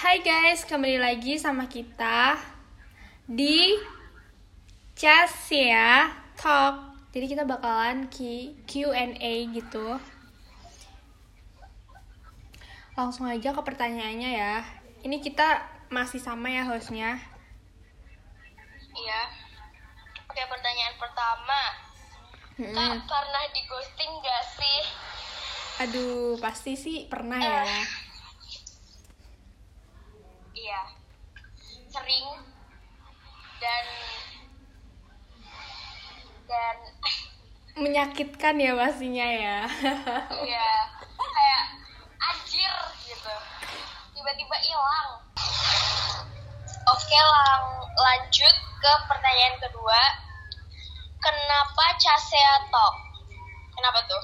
Hai guys, kembali lagi sama kita di Casia Talk. Jadi kita bakalan Q- Q&A gitu. Langsung aja ke pertanyaannya ya. Ini kita masih sama ya hostnya. Iya. Oke, pertanyaan pertama. Mm-mm. Kak, pernah di ghosting gak sih? Aduh, pasti sih pernah ya. Iya. Sering. Dan dan Menyakitkan ya pastinya ya. iya kayak anjir gitu. Tiba-tiba hilang. Oke, lang lanjut ke pertanyaan kedua. Kenapa Casea Talk? Kenapa tuh?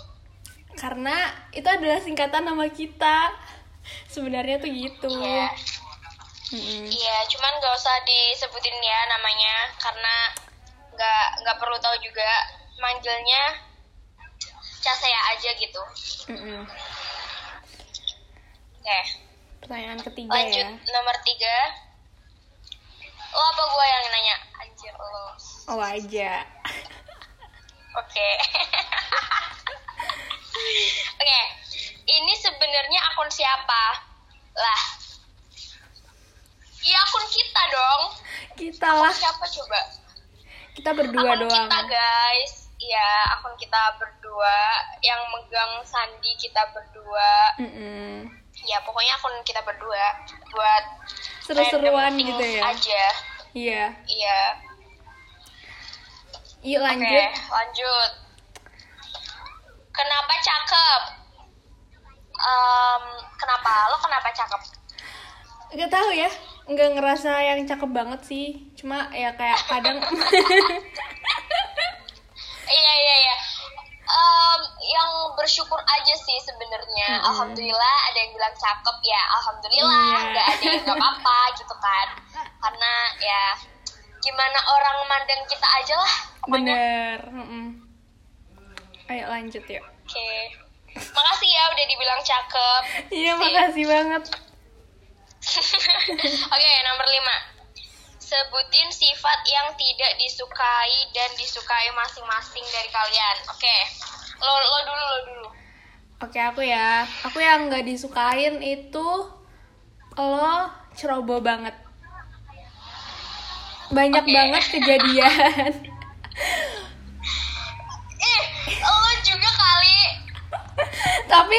Karena itu adalah singkatan nama kita. Sebenarnya tuh gitu. Iya. Mm-mm. Iya, cuman gak usah disebutin ya namanya karena nggak nggak perlu tahu juga manggilnya Casea aja gitu. Mm-mm. Oke, Pertanyaan ketiga lanjut ya. nomor tiga. Lo apa gua yang nanya? Anjir lo. Oh aja. Oke. Oke, ini sebenarnya akun siapa? Lah, iya akun kita dong. Kita lah. Siapa coba? Kita berdua akun doang. kita guys ya akun kita berdua yang megang sandi kita berdua Mm-mm. ya pokoknya akun kita berdua buat Seru-seruan gitu ya. aja Iya. iya Yuk oke lanjut. lanjut kenapa cakep Em, kenapa lo kenapa cakep Gak tahu ya. Nggak ngerasa yang cakep banget sih. Cuma ya kayak kadang iya iya iya Em, yang bersyukur aja sih sebenarnya Mm-mm. alhamdulillah ada yang bilang cakep ya alhamdulillah Iya. nggak ada yang nggak apa gitu kan karena ya gimana orang mandang kita aja lah bener. Mm-mm. Ayo lanjut yuk. oke makasih ya udah dibilang cakep Iya makasih banget. oke nomor lima sebutin sifat yang tidak disukai dan disukai masing-masing dari kalian oke lo lo dulu lo dulu Oke aku ya. Aku yang nggak disukain itu lo ceroboh banget. Banyak Oke. banget kejadian. ih lo juga kali tapi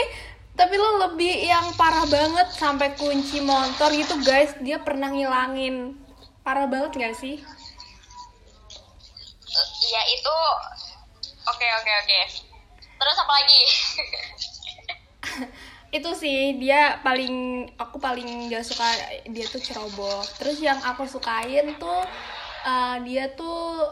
tapi lo lebih yang parah banget sampai kunci motor gitu guys. Dia pernah ngilangin. Parah banget gak sih? Iya itu oke oke oke. Terus apa lagi? itu sih dia paling aku paling gak suka dia tuh ceroboh. Terus yang aku sukain tuh eh, dia tuh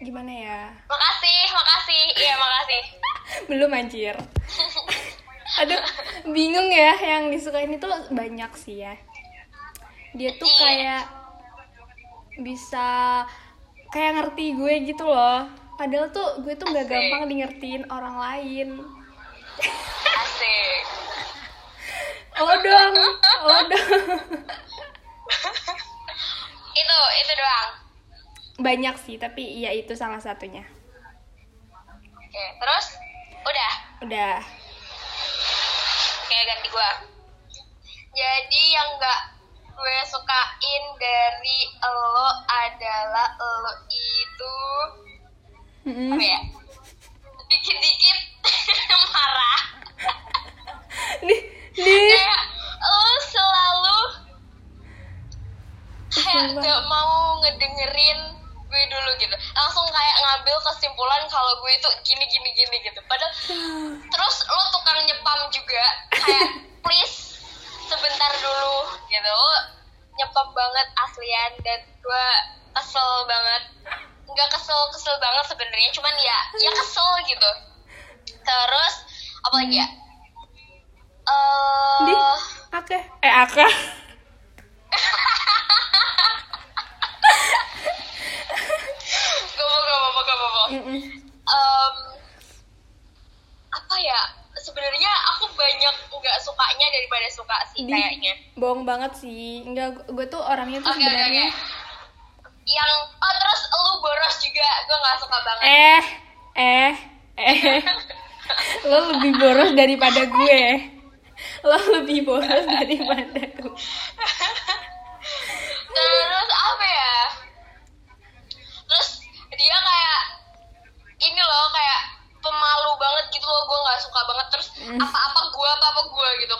gimana ya? Makasih makasih. Iya makasih. belum anjir aduh bingung ya yang disukain itu banyak sih ya dia tuh Iya. kayak bisa kayak ngerti gue gitu loh padahal tuh gue tuh nggak gampang di ngertiin orang lain Asik. lo dong lo dong Itu itu doang. banyak sih tapi iya itu salah satunya Oke terus udah. udah Oke ganti gua. Jadi yang nggak gue sukain dari lo adalah lo itu Mm-mm. apa ya? Dikit-dikit marah. nih nih kayak lo selalu kayak gak mau ngedengerin gue dulu gitu langsung kayak ngambil kesimpulan kalau gue itu gini gini gini gitu padahal terus lo tukang nyepam juga kayak please sebentar dulu gitu. Lo nyepam banget aslian dan gue kesel banget. Nggak kesel kesel banget sebenarnya cuman ya ya kesel gitu. Terus apa lagi ya? Eh ake. Eh aka gak apa gak apa gak Mm-mm. Em, apa ya? Sebenarnya aku banyak nggak sukanya daripada suka sih Di- kayaknya. bohong banget sih. Enggak gue tuh orangnya tuh oke, sebenarnya oke. yang oh terus lu boros juga. Gue nggak suka banget. Eh eh eh. Lo lebih boros daripada gue. Lo lebih boros daripada gue. Terus apa ya terus dia kayak ini loh kayak pemalu banget gitu loh gue nggak suka banget terus Hmm. apa-apa gue apa-apa gue gitu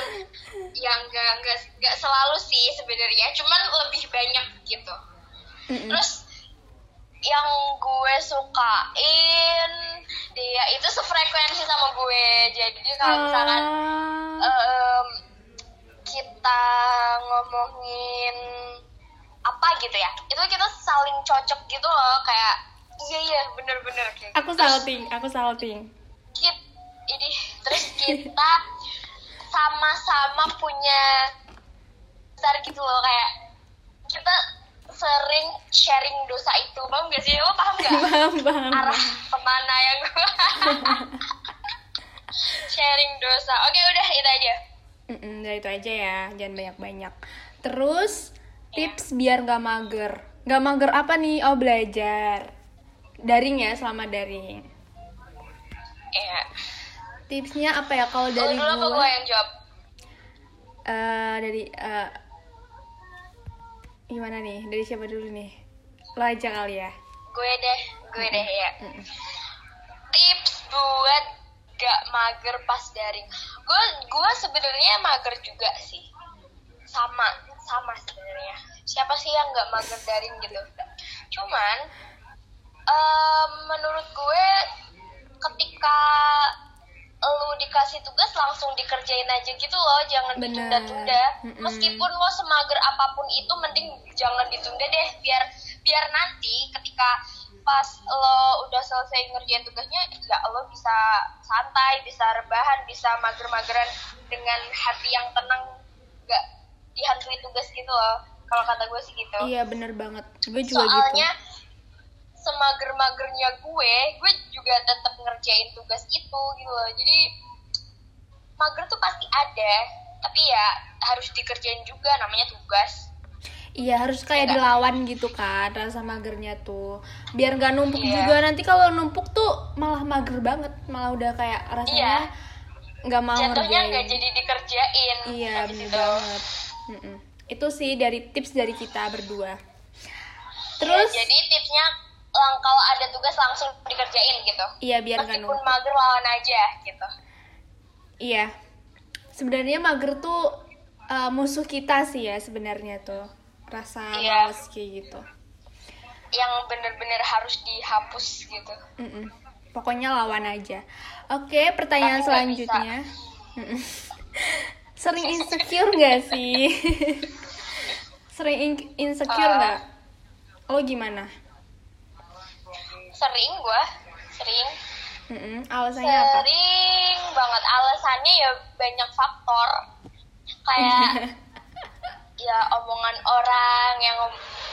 kalau misalkan ya nggak nggak nggak selalu sih sebenarnya. Cuman lebih banyak gitu. Mm-mm. terus yang gue sukain dia itu sefrekuensi sama gue. Jadi kalau misalkan Ah, em, kita ngomongin apa gitu ya itu kita saling cocok gitu loh. Kayak iya iya bener-bener kayak aku Terus salting aku salting. Kit- ini terus kita sama-sama punya besar gitu loh kayak kita sering sharing dosa itu. Paham gak sih? Lo paham gak paham paham arah ke mana yang gue sharing dosa. Oke udah itu aja. Mm-mm, udah itu aja ya. Jangan banyak banyak terus tips biar nggak mager. Nggak mager apa nih? Oh belajar. Daring ya selama daring. Iya. Tipsnya apa ya kalau dari dulu apa gue gue yang jawab? eh, dari eh, gimana nih dari siapa dulu nih lo aja kali ya Gue deh, gue deh ya. Tips buat gak mager pas daring. Gue gue sebenarnya mager juga sih. Sama, sama sebenarnya. Siapa sih yang gak mager daring gitu? Cuman em, menurut gue ketika lu dikasih tugas langsung dikerjain aja gitu loh jangan ditunda-tunda. Meskipun lo semager apa pun itu mending jangan ditunda deh biar biar nanti ketika pas lo udah selesai ngerjain tugasnya ya lo bisa santai bisa rebahan bisa mager-mageran dengan hati yang tenang nggak dihantui tugas gitu loh. Kalau kata gue sih gitu. Iya bener banget. Gue juga soalnya gitu semager-magernya gue gue juga tetap ngerjain tugas itu gitu loh jadi mager tuh pasti ada tapi ya harus dikerjain juga namanya tugas Iya harus kayak Iya. dilawan gitu kan rasa magernya tuh biar nggak numpuk Iya. juga nanti kalau numpuk tuh malah mager banget malah udah kayak Iya. rasanya nggak mau jatuhnya ngerjain nggak jadi dikerjain iya bener itu. banget Mm-mm. itu sih dari tips dari kita berdua Iya, terus jadi tipsnya lang kalau ada tugas langsung dikerjain gitu iya biar nggak meskipun mager lawan aja gitu iya sebenarnya mager tuh uh, musuh kita sih ya sebenarnya tuh rasa Iya. males kayak gitu yang bener-bener harus dihapus gitu Mm-mm. Pokoknya lawan aja. Oke, pertanyaan Tapi selanjutnya. Sering insecure gak sih? Sering in- insecure Uh, nggak? Lo gimana? Sering gue sering. Mm-mm. Alasannya apa? sering banget. Alasannya ya banyak faktor. Kayak ya omongan orang yang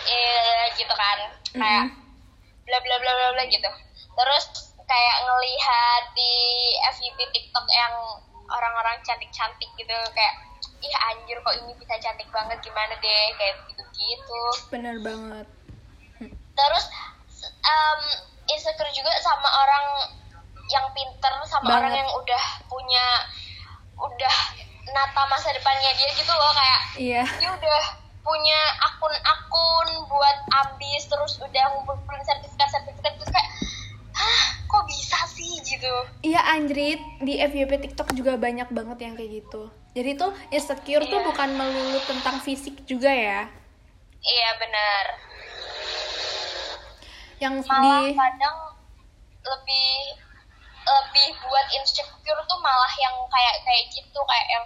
eh, gitu kan. Kayak bla bla bla bla bla gitu. Terus kayak ngelihat di FYP TikTok yang orang-orang cantik-cantik gitu kayak ih anjir kok ini bisa cantik banget? Gimana deh? Kayak gitu-gitu. Bener banget. terus um, insecure juga sama orang yang pinter sama Banget. orang yang udah punya udah nata masa depannya dia gitu loh kayak Iya. dia udah punya akun-akun buat ambis terus udah ngumpulin sertifikat-sertifikat terus kayak hah kok bisa sih gitu Iya anjrit di FYP TikTok juga banyak banget yang kayak gitu. Jadi tuh insecure tuh Iya. bukan melulu tentang fisik juga ya. iya benar Yang malah di kadang lebih lebih buat insecure tuh malah yang kayak kayak gitu kayak yang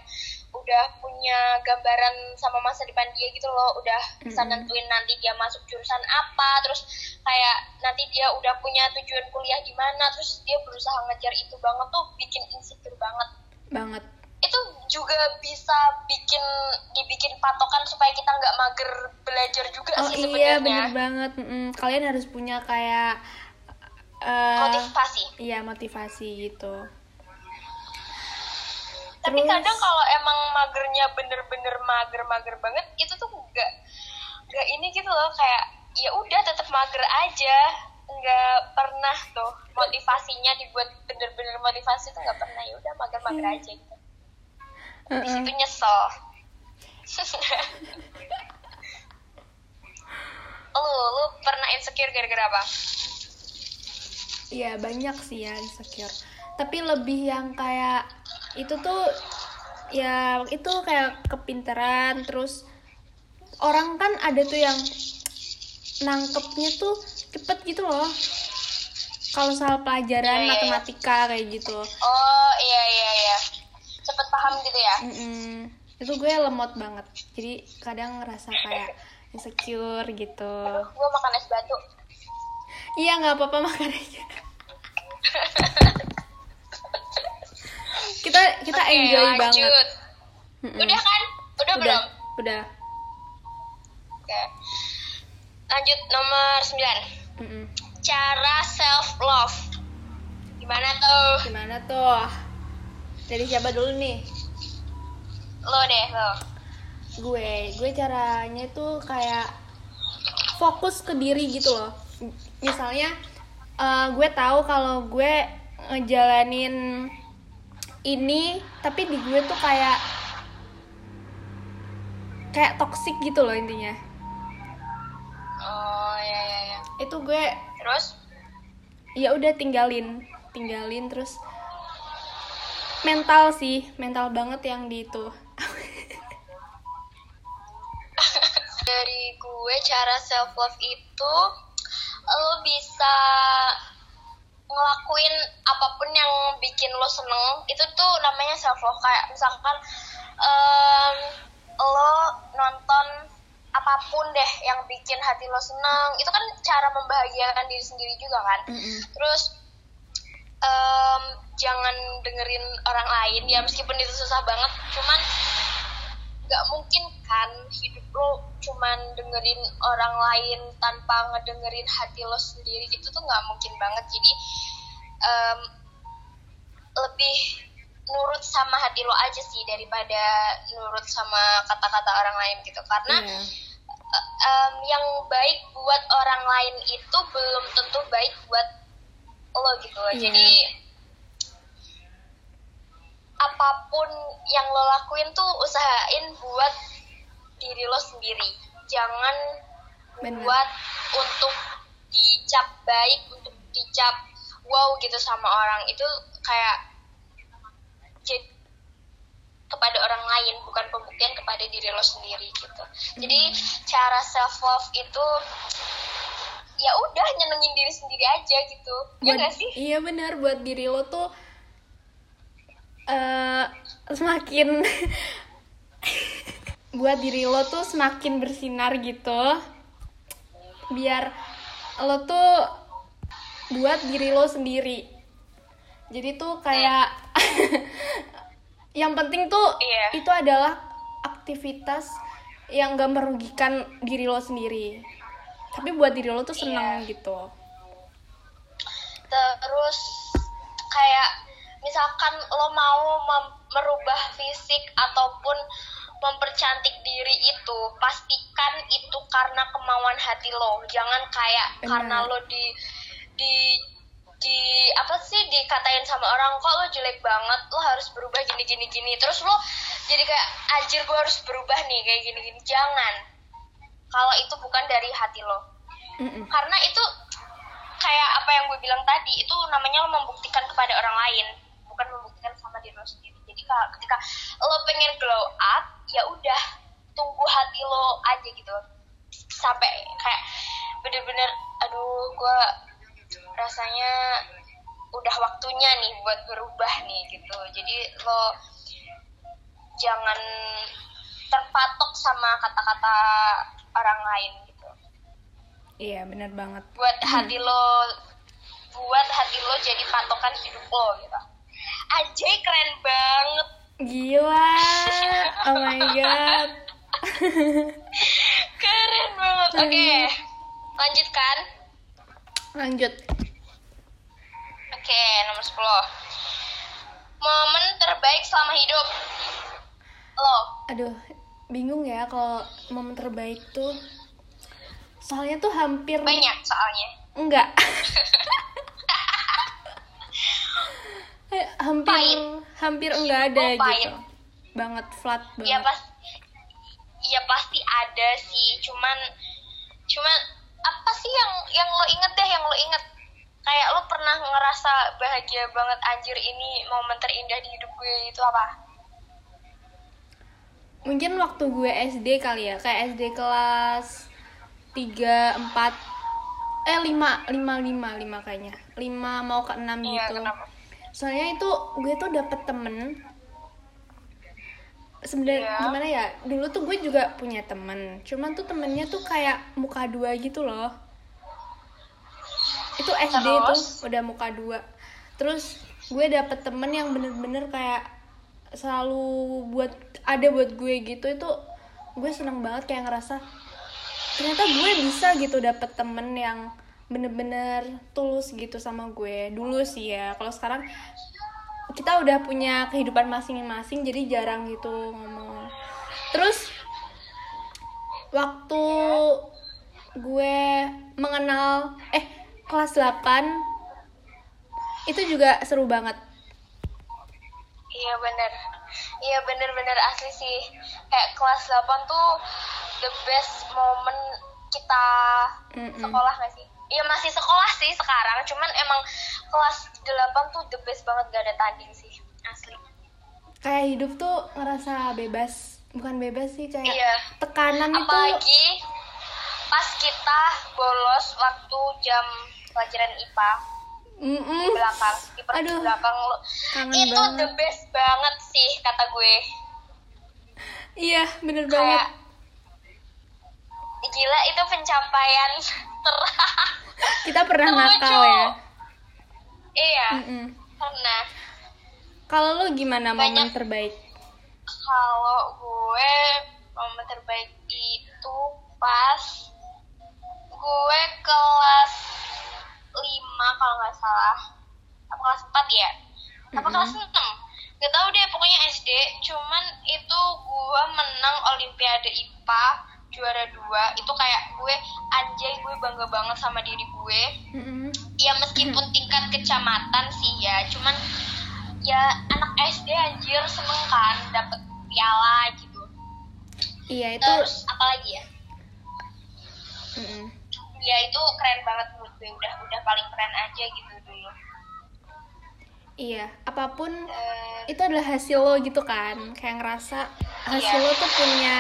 udah punya gambaran sama masa depan dia gitu loh. Udah bisa nentuin nanti dia masuk jurusan apa terus kayak nanti dia udah punya tujuan kuliah di mana terus dia berusaha ngejar itu banget tuh bikin insecure banget. Banget. Itu juga bisa bikin dibikin patokan supaya kita nggak mager belajar juga Oh sih iya sebenarnya bener banget. Mm-mm. Kalian harus punya kayak eh, motivasi Iya motivasi gitu. tapi Terus- kadang kalau emang magernya bener-bener mager-mager banget itu tuh nggak nggak ini gitu loh kayak ya udah tetap mager aja nggak pernah tuh motivasinya dibuat bener-bener motivasi tuh nggak pernah ya udah mager-mager Hmm. aja gitu di Heeh. situ nyesel lu lu pernah insecure gara-gara apa Iya banyak sih ya insecure. Tapi lebih yang kayak itu tuh ya itu kayak kepinteran terus orang kan ada tuh yang nangkepnya tuh cepet gitu loh. Kalau soal pelajaran Iya, iya, matematika kayak gitu. oh iya iya iya cepet paham gitu ya Mm-mm. Itu gue lemot banget. Jadi kadang ngerasa kayak insecure gitu. Aduh, gue makan es batu Iya nggak apa-apa makan aja. kita kita Oke, enjoy lanjut. banget. Udah kan udah, udah belum udah. Oke. Lanjut nomor 9. Mm-mm. Cara self love. Gimana tuh? Gimana tuh? Dari siapa dulu nih? Lo deh, lo. Gue, gue caranya tuh kayak fokus ke diri gitu loh. Misalnya eh, gue tahu kalau gue ngejalanin ini, tapi di gue tuh kayak kayak toxic gitu loh intinya. Oh, ya ya ya. Itu gue Terus? ya udah tinggalin, tinggalin terus mental sih, mental banget yang di itu. Dari gue cara self love itu lo bisa ngelakuin apa pun yang bikin lo seneng itu tuh namanya self love kayak misalkan em, lo nonton apa pun deh yang bikin hati lo seneng itu kan cara membahagiakan diri sendiri juga kan Mm-mm. terus em, jangan dengerin orang lain. Ya meskipun itu susah banget cuman nggak mungkin kan hidup lo cuman dengerin orang lain tanpa ngedengerin hati lo sendiri. Itu tuh nggak mungkin banget. Jadi em, lebih nurut sama hati lo aja sih daripada nurut sama kata-kata orang lain gitu. Karena eh, em, yang baik buat orang lain itu belum tentu baik buat lo gitu loh. Iya. Jadi apa pun yang lo lakuin tuh usahain buat diri lo sendiri. Jangan Bener. buat untuk dicap baik, untuk dicap wow gitu sama orang. Itu kayak jadi kepada orang lain bukan pembuktian kepada diri lo sendiri gitu jadi cara self love itu ya udah nyenengin diri sendiri aja gitu ya Buat- gak sih Iya benar buat diri lo tuh eh semakin buat diri lo tuh semakin bersinar gitu. Biar lo tuh buat diri lo sendiri. Jadi tuh kayak yang penting tuh Iya. itu adalah aktivitas yang gak merugikan diri lo sendiri. Tapi buat diri lo tuh seneng gitu. terus kayak misalkan lo mau merubah fisik ataupun mempercantik diri itu pastikan itu karena kemauan hati lo. Jangan kayak Benar. karena lo di di di apa sih dikatain sama orang kok lo jelek banget lo harus berubah gini gini gini. Terus lo jadi kayak anjir gue harus berubah nih kayak gini gini jangan kalau itu bukan dari hati lo. Mm-mm. karena itu kayak apa yang gue bilang tadi itu namanya lo membuktikan kepada orang lain bukan membuktikan sama diri lo sendiri. Jadi kalau ketika lo pengen glow up ya udah tunggu hati lo aja gitu. Sampai kayak bener-bener aduh gue rasanya udah waktunya nih buat berubah nih gitu. Jadi lo jangan terpatok sama kata-kata orang lain gitu Iya bener banget. buat hati lo buat hati lo jadi patokan hidup lo gitu Ajay keren banget Gila. Oh my god. keren banget oke lanjutkan Lanjut. oke nomor 10 momen terbaik selama hidup lo aduh bingung ya kalau momen terbaik tuh. Soalnya tuh hampir banyak soalnya. Enggak. Hampir Pahit. hampir enggak ada Oh, pahit. gitu banget flat ya banget pas ya pasti ada sih. Cuman cuman apa sih yang yang lo inget deh yang lo inget? Kayak lo pernah ngerasa bahagia banget anjir ini momen terindah di hidup gue itu apa mungkin waktu gue SD kali ya kayak SD kelas 3, 4 eh 5, 5, 5, 5 kayaknya. 5 mau ke 6 iya gitu. kenapa? Soalnya itu gue tuh dapet temen. Sebenarnya Iya. gimana ya dulu tuh gue juga punya temen. Cuman tuh temennya tuh kayak muka dua gitu loh. Itu SD tuh Terus? udah muka dua. Terus gue dapet temen yang bener-bener kayak selalu buat ada buat gue gitu itu gue seneng banget kayak ngerasa ternyata gue bisa gitu dapet temen yang bener-bener tulus gitu sama gue. Dulu sih ya kalau sekarang kita udah punya kehidupan masing-masing jadi jarang gitu ngomong. Terus waktu gue mengenal eh kelas 8 itu juga seru banget iya bener. Iya bener-bener asli sih. Kayak kelas 8 tuh the best moment kita Mm-mm. sekolah gak sih? Iya masih sekolah sih sekarang. Cuman emang kelas 8 tuh the best banget gak ada tanding sih asli. Kayak hidup tuh ngerasa bebas. Bukan bebas sih kayak Iya. tekanan itu. Apalagi pas kita bolos waktu jam pelajaran IPA Mm-mm. di belakang per- Aduh, belakang lo. Itu banget. the best banget sih kata gue. Iya bener banget. kayak gila itu pencapaian ter kita pernah nakal ya. Iya Mm-mm. karena kalau lu gimana momen Banyak. terbaik? Kalau gue momen terbaik itu pas gue kelas 5 kalau nggak salah apa kelas 4 ya. Apa Mm-mm. kelas 6 gak tau deh pokoknya SD cuman itu gue menang olimpiade IPA juara dua. Itu kayak gue anjay gue bangga banget sama diri gue. Mm-mm. ya meskipun tingkat kecamatan sih ya. Cuman ya anak SD anjir seneng kan dapet piala gitu. Iya itu terus apalagi ya? Mm-mm. ya itu keren banget menurut gue. Udah udah paling keren aja gitu dulu iya apa pun Eh, itu adalah hasil lo gitu kan kayak ngerasa hasil Iya. lo tuh punya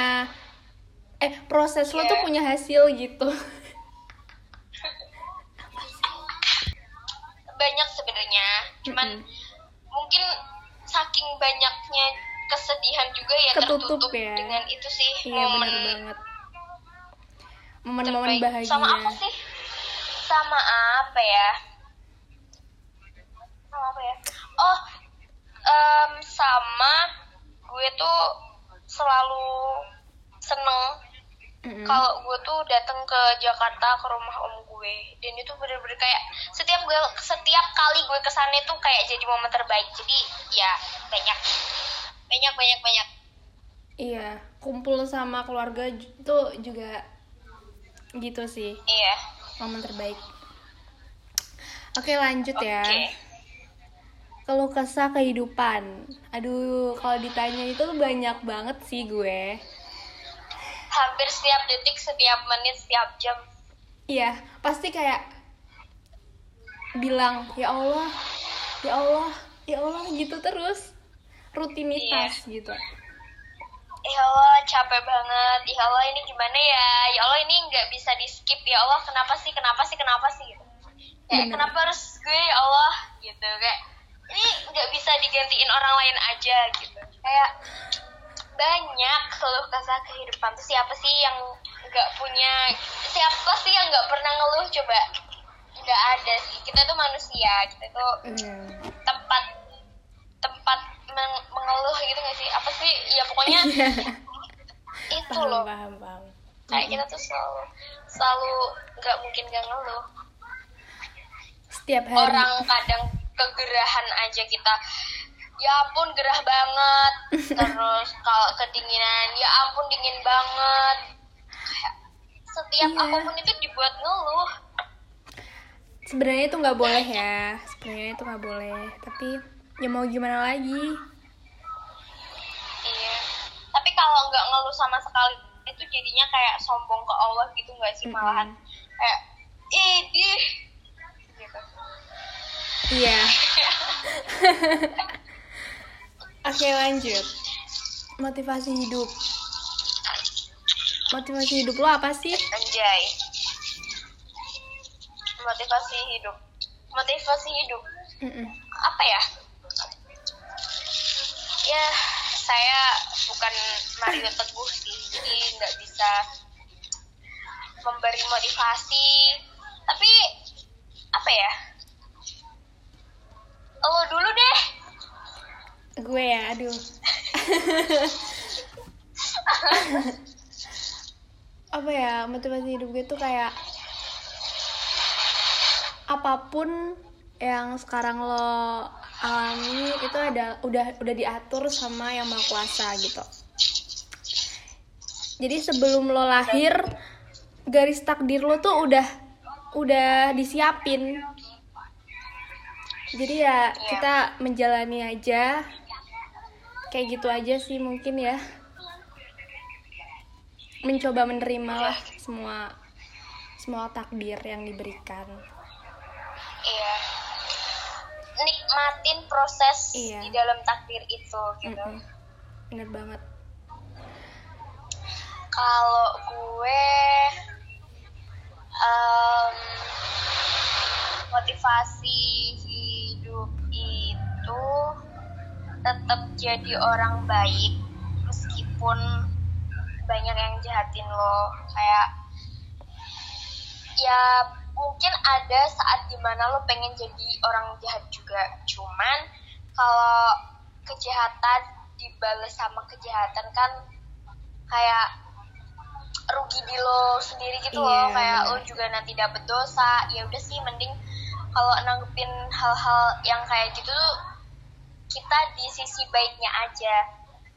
eh proses lo Iya. tuh punya hasil gitu banyak sebenarnya cuman Mm-mm. mungkin saking banyaknya kesedihan juga ya Ketutup tertutup ya. dengan itu sih iya momen banget momen-momen bahagia sama apa sih sama apa ya apa ya. Oh em, sama gue tuh selalu seneng Mm-mm. kalau gue tuh datang ke Jakarta ke rumah om gue. Dan itu bener-bener kayak setiap gue setiap kali gue ke sana itu kayak jadi momen terbaik. Jadi ya banyak. Banyak banyak banyak. Iya kumpul sama keluarga tuh juga gitu sih. Iya. Momen terbaik. Oke lanjut ya Kalau kesah kehidupan. Aduh kalau ditanya itu banyak banget sih gue. Hampir setiap detik setiap menit setiap jam. Iya pasti kayak bilang ya Allah ya Allah ya Allah gitu terus. Rutinitas gitu. Ya Allah capek banget. Ya Allah ini gimana ya? Ya Allah ini nggak bisa di skip Ya Allah kenapa sih kenapa sih kenapa sih? Gitu Kayak Bener. kenapa harus gue ya Allah? Gitu Kayak ini nggak bisa digantiin orang lain aja gitu. Kayak banyak keluh kesah kehidupan. Tuh siapa sih yang nggak punya siapa sih yang nggak pernah ngeluh? Coba nggak ada sih. Kita tuh manusia kita tuh Hmm. tempat tempat meng- mengeluh gitu gak sih? Apa sih? Ya pokoknya itu paham loh. paham paham. Kayak kita tuh selalu selalu nggak mungkin gak ngeluh. Setiap hari. Orang kadang kegerahan aja kita. Ya ampun gerah banget. Terus kalau kedinginan ya ampun dingin banget. Setiap Iya. apa pun itu dibuat ngeluh. Sebenarnya itu nggak boleh ya. Sebenarnya itu nggak boleh. Tapi ya mau gimana lagi? Iya. Tapi kalau nggak ngeluh sama sekali itu jadinya kayak sombong ke Allah gitu nggak sih malahan? Kayak idih gitu iya. Oke lanjut. Motivasi hidup. Motivasi hidup lo apa sih? Anjay. Motivasi hidup. Motivasi hidup. Mm-mm. apa ya? Ya saya bukan Mario Teguh sih jadi nggak bisa memberi motivasi. Tapi apa ya lo dulu deh. Gue ya aduh. Apa ya motivasi hidup gue tuh kayak apa pun yang sekarang lo alami itu ada udah udah diatur sama yang maha kuasa gitu. Jadi sebelum lo lahir garis takdir lo tuh udah udah disiapin jadi ya kita menjalani aja. Kayak gitu aja sih mungkin ya. Mencoba menerima lah semua semua takdir yang diberikan. Iya. Nikmatin proses Iya. di dalam takdir itu gitu. Mm-mm. bener banget. Kalau gue em, motivasi itu tetap jadi orang baik meskipun banyak yang jahatin lo. Kayak ya mungkin ada saat di mana lo pengen jadi orang jahat juga. Cuman kalau kejahatan dibalas sama kejahatan kan kayak rugi di lo sendiri gitu Iya, loh kayak benar. lo juga nanti dapet dosa. Ya udah sih mending kalau nanggepin hal-hal yang kayak gitu tuh kita di sisi baiknya aja.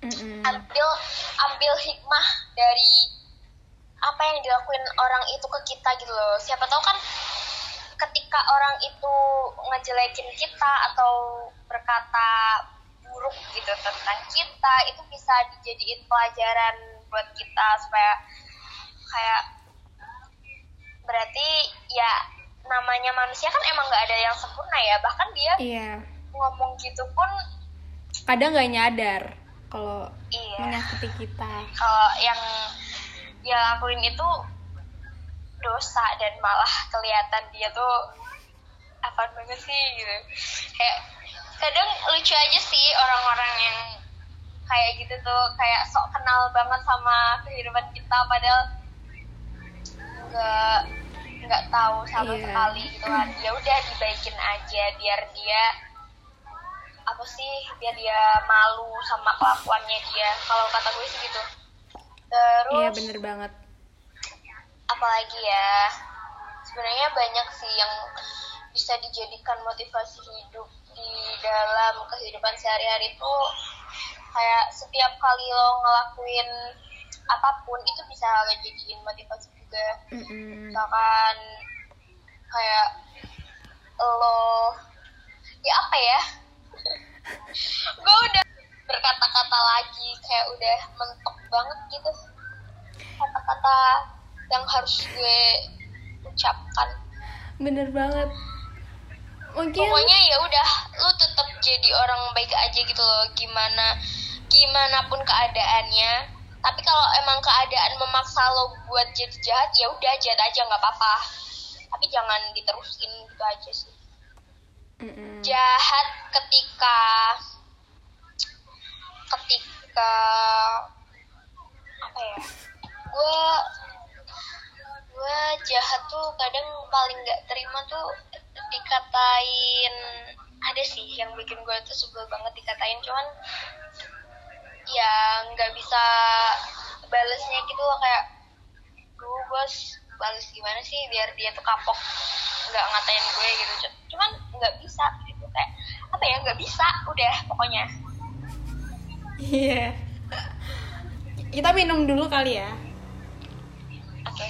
Mm-mm. ambil ambil hikmah dari apa yang dilakuin orang itu ke kita gitu loh. Siapa tahu kan ketika orang itu ngejelekin kita atau berkata buruk gitu tentang kita itu bisa dijadiin pelajaran buat kita supaya kayak berarti ya namanya manusia kan emang nggak ada yang sempurna ya. Bahkan dia iya ngomong gitu pun kadang nggak nyadar kalau iya. menyakiti kita. Kalau yang dia lakuin itu dosa dan malah kelihatan dia tuh apa banget sih gitu. Kayak kadang lucu aja sih orang-orang yang kayak gitu tuh kayak sok kenal banget sama kehidupan kita padahal nggak nggak tahu sama Iya. sekali gitu kan. Ya udah dibaikin aja biar dia apa sih biar dia malu sama kelakuannya dia. Kalau kata gue sih gitu. Terus iya bener banget. Apalagi ya sebenarnya banyak sih yang bisa dijadikan motivasi hidup di dalam kehidupan sehari-hari itu. Kayak setiap kali lo ngelakuin apa pun itu bisa ngejadiin motivasi juga. Misalkan kayak lo ya apa ya gue udah berkata-kata lagi kayak udah mentok banget gitu. Kata-kata yang harus gue ucapkan. Bener banget. Mungkin pokoknya ya udah lu tetap jadi orang baik aja gitu loh. Gimana gimana pun keadaannya. Tapi kalau emang keadaan memaksa lo buat jadi jahat ya udah jahat aja nggak apa-apa. Tapi jangan diterusin gitu aja sih Mm-mm. jahat ketika ketika apa ya gue gue jahat tuh kadang paling nggak terima tuh dikatain ada sih yang bikin gue tuh sebel banget dikatain cuman ya nggak bisa balesnya gitu loh kayak gue balas gimana sih biar dia tuh kapok nggak ngatain gue gitu. Cuman nggak bisa gitu kayak apa ya nggak bisa udah pokoknya. Iya. Kita minum dulu kali ya. oke.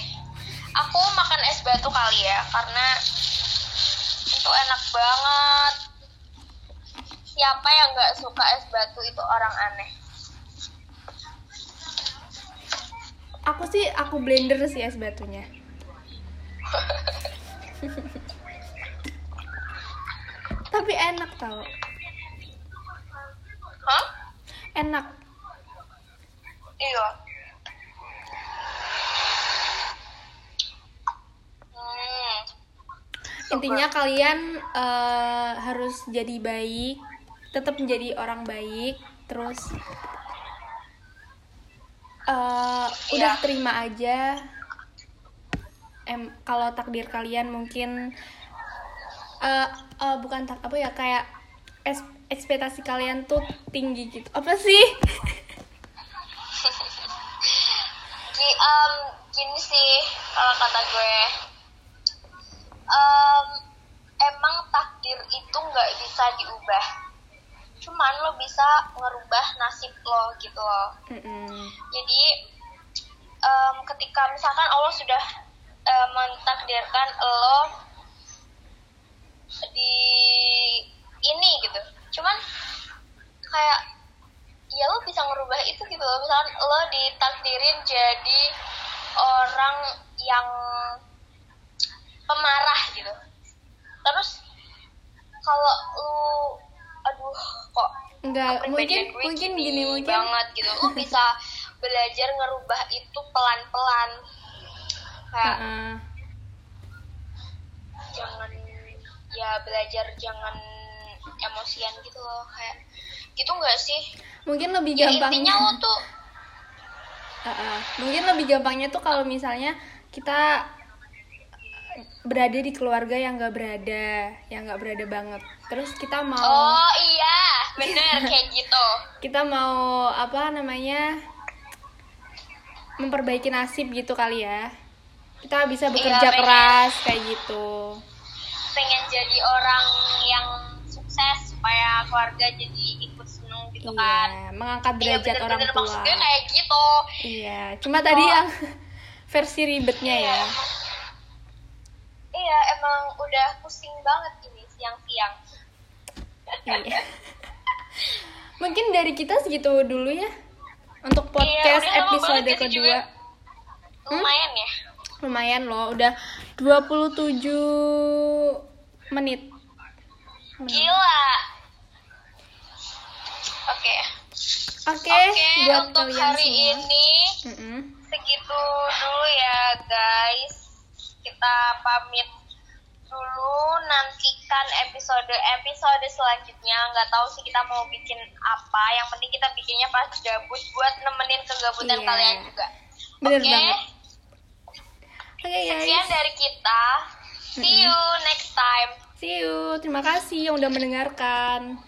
Aku makan es batu kali ya karena itu enak banget. Siapa yang nggak suka es batu itu orang aneh Aku sih aku blender sih es batunya. Tapi enak tau. hah Enak. iya hmm Intinya kalian eh, harus jadi baik, tetap menjadi orang baik, terus eh, udah Iya. terima aja. Em, kalau takdir kalian mungkin eh, eh, bukan tak apa ya kayak es- ekspektasi kalian tuh tinggi gitu. Apa sih? Em, gini sih kalau kata gue Em, emang takdir itu nggak bisa diubah cuman lo bisa ngerubah nasib lo gitu loh. Mm-mm. jadi em, ketika misalkan Allah sudah em, mentakdirkan lo di ini gitu. Cuman kayak ya lo bisa ngerubah itu gitu loh. Misalkan lo ditakdirin jadi orang yang pemarah gitu. Terus kalau lu Enggak, mungkin mungkin gini mungkin banget gitu lu bisa belajar ngerubah itu pelan-pelan kayak Heeh. jangan ya belajar jangan emosian gitu loh kayak gitu nggak sih mungkin lebih ya gampang intinya lo tuh Heeh. mungkin lebih gampangnya tuh kalau misalnya kita berada di keluarga yang nggak berada, yang nggak berada banget. Terus kita mau oh iya bener kayak gitu kita mau apa namanya memperbaiki nasib gitu kali ya. Kita bisa bekerja pengen. keras kayak gitu. pengen jadi orang yang sukses supaya keluarga jadi ikut seneng gitu kan Iya, mengangkat Iya derajat orang bener-bener tua. maksud gue kayak gitu Iya, cuma tadi Oh. yang versi ribetnya ya. Iya emang udah pusing banget ini siang-siang Iya. Mungkin dari kita segitu dulu ya untuk Iya, podcast lama episode kedua. juga. lumayan ya Lumayan loh, udah 27 menit. gila oke Oke, buat untuk kalian hari semua. ini Mm-mm. segitu dulu ya guys kita pamit dulu nantikan episode episode selanjutnya nggak tahu sih kita mau bikin apa yang penting kita bikinnya pas gabut buat nemenin kegabutan Iya. kalian juga oke banget. Oke sekian dari kita see you next time see you. Terima kasih yang udah mendengarkan.